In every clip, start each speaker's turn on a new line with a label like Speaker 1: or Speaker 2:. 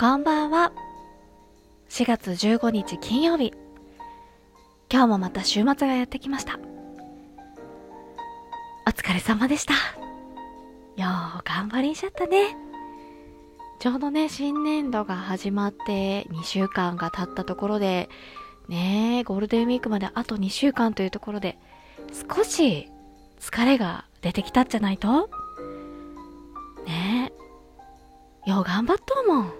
Speaker 1: こんばんは。4月15日金曜日。今日もまた週末がやってきました。お疲れ様でした。よう頑張りんしゃったね。ちょうどね、新年度が始まって2週間が経ったところで、ねゴールデンウィークまであと2週間というところで、少し疲れが出てきたんじゃないと？ねよう頑張っとうもん。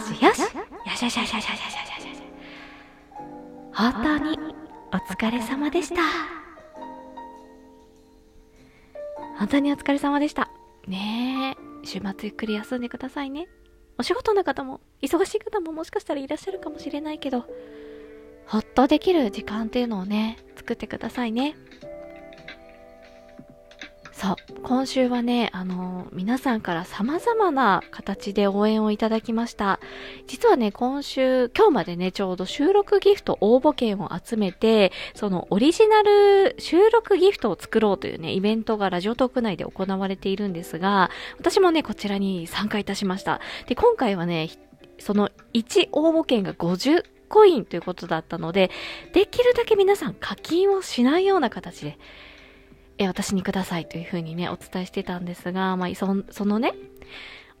Speaker 1: ますよ。し。よし。よし。よし。よし。よし。よし。よし。本当にお疲れ様でし。た本当にお疲れ様でし。たねえ週末ゆっくり休んでくださいねお仕事の方も忙し。い方ももし。かし。たらいらっし。ゃるかもし。れないけどほっとできる時間っていうのをね作ってくださいねそう、今週はね、あの皆さんから様々な形で応援をいただきました。実はね、今週、今日までね、ちょうど収録ギフト応募券を集めて、そのオリジナル収録ギフトを作ろうというね、イベントがラジオトーク内で行われているんですが、私もね、こちらに参加いたしました。で、今回はね、その1応募券が50コインということだったので、できるだけ皆さん課金をしないような形で、え、私にくださいというふうにね、お伝えしてたんですが、まあ、そそのね、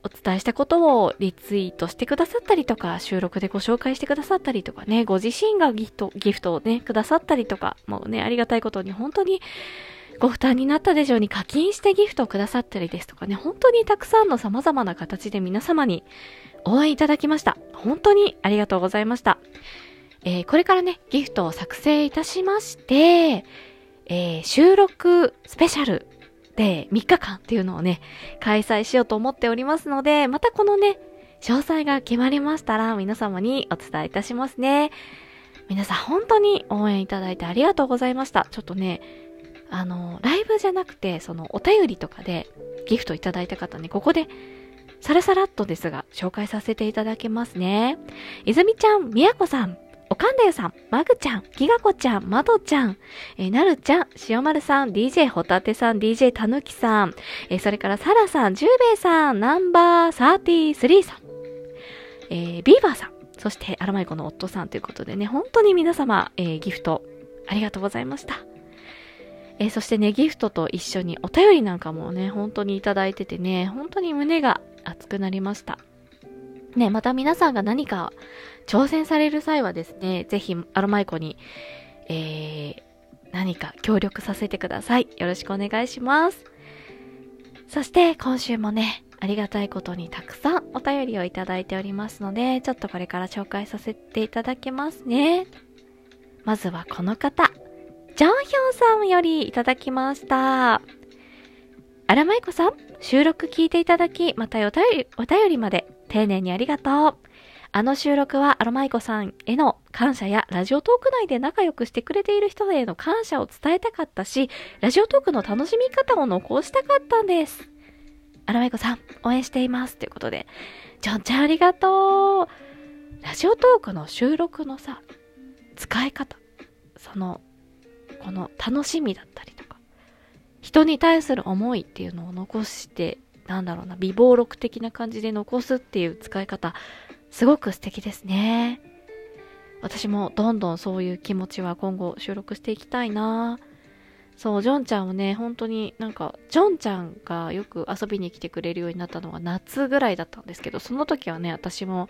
Speaker 1: お伝えしたことをリツイートしてくださったりとか、収録でご紹介してくださったりとかね、ご自身がギフト、ギフトをね、くださったりとか、もうね、ありがたいことに本当にご負担になったでしょうに課金してギフトをくださったりですとかね、本当にたくさんの様々な形で皆様に応援いただきました。本当にありがとうございました。えー、これからね、ギフトを作成いたしまして、えー、収録スペシャルで3日間っていうのをね、開催しようと思っておりますので、またこのね、詳細が決まりましたら皆様にお伝えいたしますね。皆さん本当に応援いただいてありがとうございました。ちょっとね、あの、ライブじゃなくて、そのお便りとかでギフトいただいた方ね、ここでさらさらっとですが紹介させていただきますね。泉ちゃん、みやこさん、おかんだよさん、まぐちゃん、きがこちゃん、まどちゃん、えー、なるちゃん、しおまるさん、DJ ほたてさん、DJ たぬきさん、えー、それからさらさん、じゅうべいさん、ナンバー33さん、えー、ビーバーさん、そしてアラマイコの夫さんということでね、本当に皆様、えー、ギフトありがとうございました。えー、そしてね、ギフトと一緒にお便りなんかもね、本当にいただいててね、本当に胸が熱くなりました。ね、また皆さんが何か挑戦される際はですね、ぜひアロマイコに、えー、何か協力させてください。よろしくお願いします。そして今週もね、ありがたいことにたくさんお便りをいただいておりますので、ちょっとこれから紹介させていただきますね。まずはこの方、ジョンヒョンさんよりいただきました。アラマイコさん、収録聞いていただき、またお便り、お便りまで丁寧にありがとう。あの収録はアロマイコさんへの感謝やラジオトーク内で仲良くしてくれている人への感謝を伝えたかったし、ラジオトークの楽しみ方を残したかったんです。アロマイコさん、応援しています。ということで、ジョンちゃんありがとう。ラジオトークの収録のさ、使い方、その、この楽しみだったりとか、人に対する思いっていうのを残してなんだろうな、微暴録的な感じで残すっていう使い方、すごく素敵ですね。私もどんどんそういう気持ちは今後収録していきたいなそう、ジョンちゃんをね、本当になんか、ジョンちゃんがよく遊びに来てくれるようになったのは夏ぐらいだったんですけど、その時はね、私も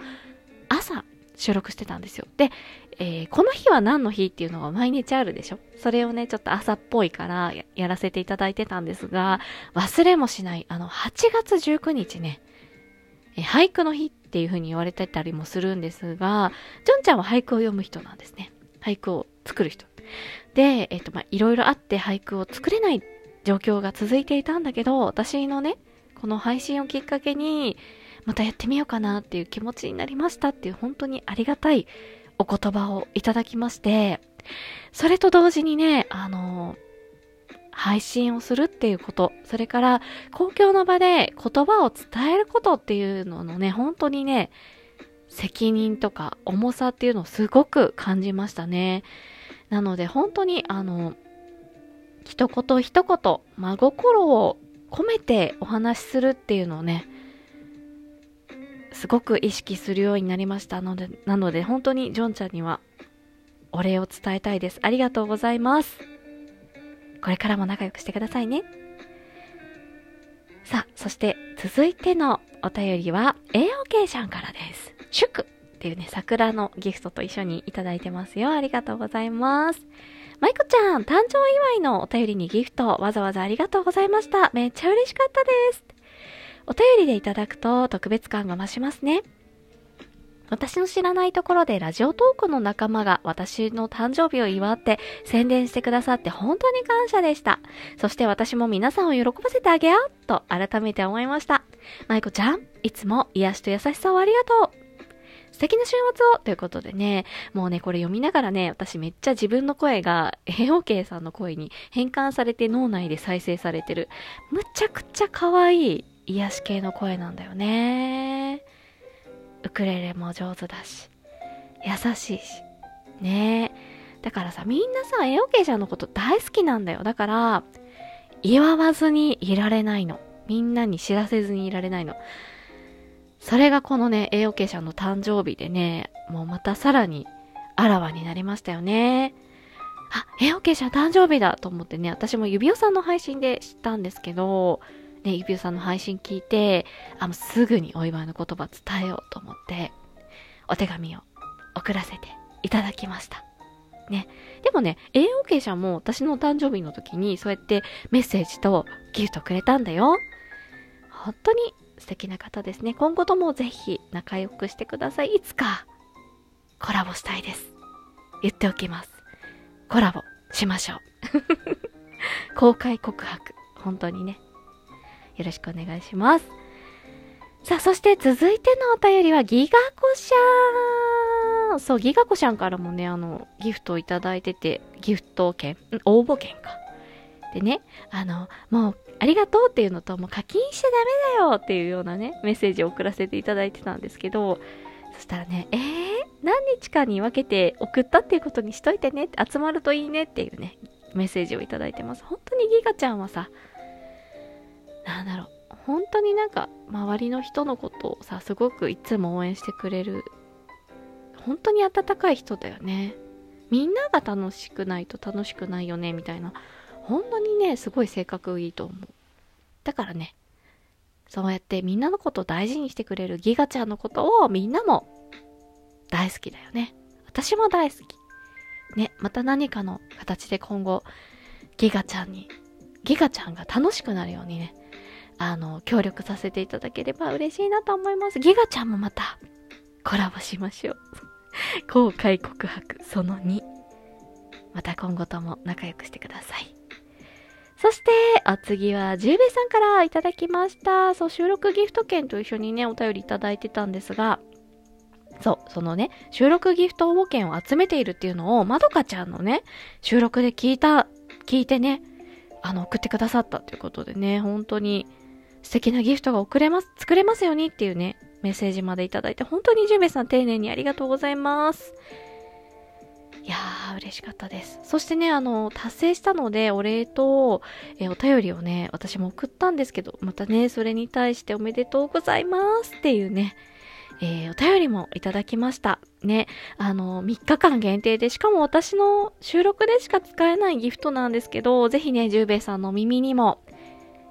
Speaker 1: 朝収録してたんですよ。で、えー、この日は何の日っていうのが毎日あるでしょ？それをね、ちょっと朝っぽいからやらせていただいてたんですが、忘れもしない、あの、8月19日ね、えー、俳句の日っていう風に言われてたりもするんですが、ジョンちゃんは俳句を読む人なんですね。俳句を作る人。で、えっ、ー、と、まあ、いろいろあって俳句を作れない状況が続いていたんだけど、私のね、この配信をきっかけに、またやってみようかなっていう気持ちになりましたっていう本当にありがたいお言葉をいただきまして、それと同時にね、あの、配信をするっていうこと、それから公共の場で言葉を伝えることっていうののね、本当にね、責任とか重さっていうのをすごく感じましたね。なので本当にあの、一言一言、真心を込めてお話しするっていうのをね、すごく意識するようになりましたので、なので本当にジョンちゃんにはお礼を伝えたいです。ありがとうございます。これからも仲良くしてくださいね。さあ、そして続いてのお便りは、栄養系シャンからです。祝っていうね、桜のギフトと一緒にいただいてますよ。ありがとうございます。マイコちゃん、誕生祝いのお便りにギフト、わざわざありがとうございました。めっちゃ嬉しかったです。お便りでいただくと特別感が増しますね。私の知らないところでラジオトークの仲間が私の誕生日を祝って宣伝してくださって本当に感謝でした。そして私も皆さんを喜ばせてあげようと改めて思いました。マイコちゃん、いつも癒しと優しさをありがとう。素敵な週末をということでね、もうね、これ読みながらね、私めっちゃ自分の声が AOK さんの声に変換されて脳内で再生されてる、むちゃくちゃ可愛い癒し系の声なんだよね。ウクレレも上手だし、優しいし。ねだからさ、みんなさ、AOK ちゃんのこと大好きなんだよ。だから、祝わずにいられないの。みんなに知らせずにいられないの。それがこのね、栄養系者の誕生日でね、もうまたさらにあらわになりましたよね。あ、栄養系者誕生日だと思ってね、私も指輪さんの配信で知ったんですけど、ね、指輪さんの配信聞いて、あの、すぐにお祝いの言葉伝えようと思って、お手紙を送らせていただきました。ね。でもね、栄養系者も私の誕生日の時にそうやってメッセージとギフトくれたんだよ。本当に素敵な方ですね。今後ともぜひ仲良くしてください。いつかコラボしたいです。言っておきます。コラボしましょう。公開告白。本当にね。よろしくお願いします。さあ、そして続いてのお便りはギガコシャン。そう、ギガコシャンからもね、あの、ギフトをいただいてて、ギフト券、応募券か。でね、あの、もう、ありがとうっていうのと、もう課金しちゃダメだよっていうようなね、メッセージを送らせていただいてたんですけど、そしたらね、えー、何日かに分けて送ったっていうことにしといてね、集まるといいねっていうね、メッセージをいただいてます。本当にギガちゃんはさ、なんだろう、本当になんか、周りの人のことをさ、すごくいつも応援してくれる、本当に温かい人だよね。みんなが楽しくないと楽しくないよね、みたいな本当にね、すごい性格いいと思う。だからね、そうやってみんなのことを大事にしてくれるギガちゃんのことをみんなも大好きだよね。私も大好き。ね、また何かの形で今後、ギガちゃんに、ギガちゃんが楽しくなるようにね、あの、協力させていただければ嬉しいなと思います。ギガちゃんもまたコラボしましょう。公開告白その2。また今後とも仲良くしてください。そして、お次は、ジューベさんからいただきました。そう、収録ギフト券と一緒にね、お便りいただいてたんですが、そう、そのね、収録ギフト応募券を集めているっていうのを、まどかちゃんのね、収録で聞いた、聞いてね、あの、送ってくださったということでね、本当に素敵なギフトが送れます、作れますようにっていうね、メッセージまでいただいて、本当にジューベさん丁寧にありがとうございます。いやー、嬉しかったです。そしてね、あの、達成したので、お礼と、えお便りをね、私も送ったんですけど、またね、それに対しておめでとうございますっていうね、えー、お便りもいただきました。ね、あの、3日間限定で、しかも私の収録でしか使えないギフトなんですけど、ぜひね、ジューベイさんの耳にも、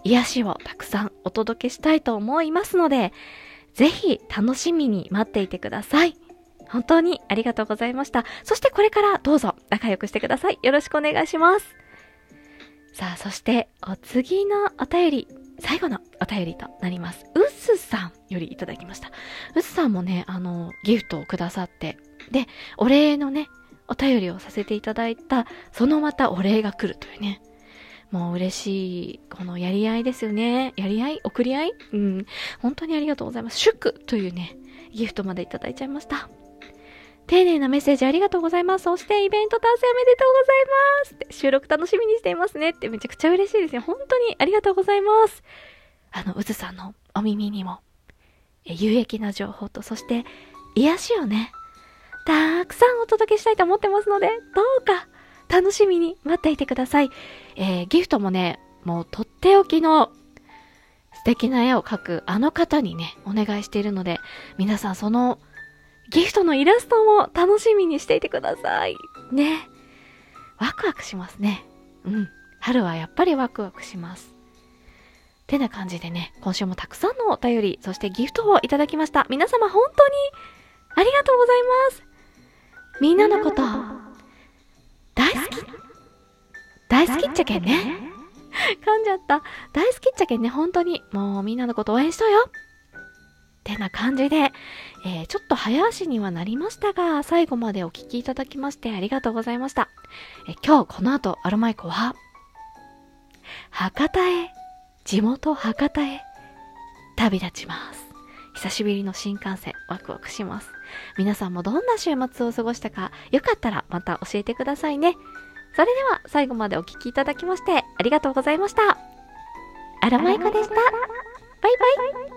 Speaker 1: 癒しをたくさんお届けしたいと思いますので、ぜひ楽しみに待っていてください。本当にありがとうございました。そしてこれからどうぞ仲良くしてください。よろしくお願いします。さあ、そしてお次のお便り、最後のお便りとなります。うっすさんよりいただきました。うっすさんもね、あの、ギフトをくださって、で、お礼のね、お便りをさせていただいた、そのまたお礼が来るというね。もう嬉しい、このやり合いですよね。やり合い送り合い？うん。本当にありがとうございます。祝というね、ギフトまでいただいちゃいました。丁寧なメッセージありがとうございます。そしてイベント達成おめでとうございますって収録楽しみにしていますねってめちゃくちゃ嬉しいですよ。本当にありがとうございます。あの、うずさんのお耳にも、有益な情報と、そして癒しをね、たくさんお届けしたいと思ってますので、どうか楽しみに待っていてください。えー、ギフトもね、もうとっておきの素敵な絵を描くあの方にね、お願いしているので、皆さんそのギフトのイラストも楽しみにしていてください。ね。ワクワクしますね。うん。春はやっぱりワクワクします。てな感じでね、今週もたくさんのお便り、そしてギフトをいただきました。皆様本当にありがとうございます。みんなのこと、大好きっちゃけんね。噛んじゃった。大好きっちゃけんね、本当に。もうみんなのこと応援しとよ。ってな感じで、えー、ちょっと早足にはなりましたが、最後までお聴きいただきましてありがとうございました。えー、今日この後、アロマイコは、博多へ、地元博多へ、旅立ちます。久しぶりの新幹線、ワクワクします。皆さんもどんな週末を過ごしたか、よかったらまた教えてくださいね。それでは最後までお聴きいただきましてありがとうございました。アロマイコでした。バイバイ。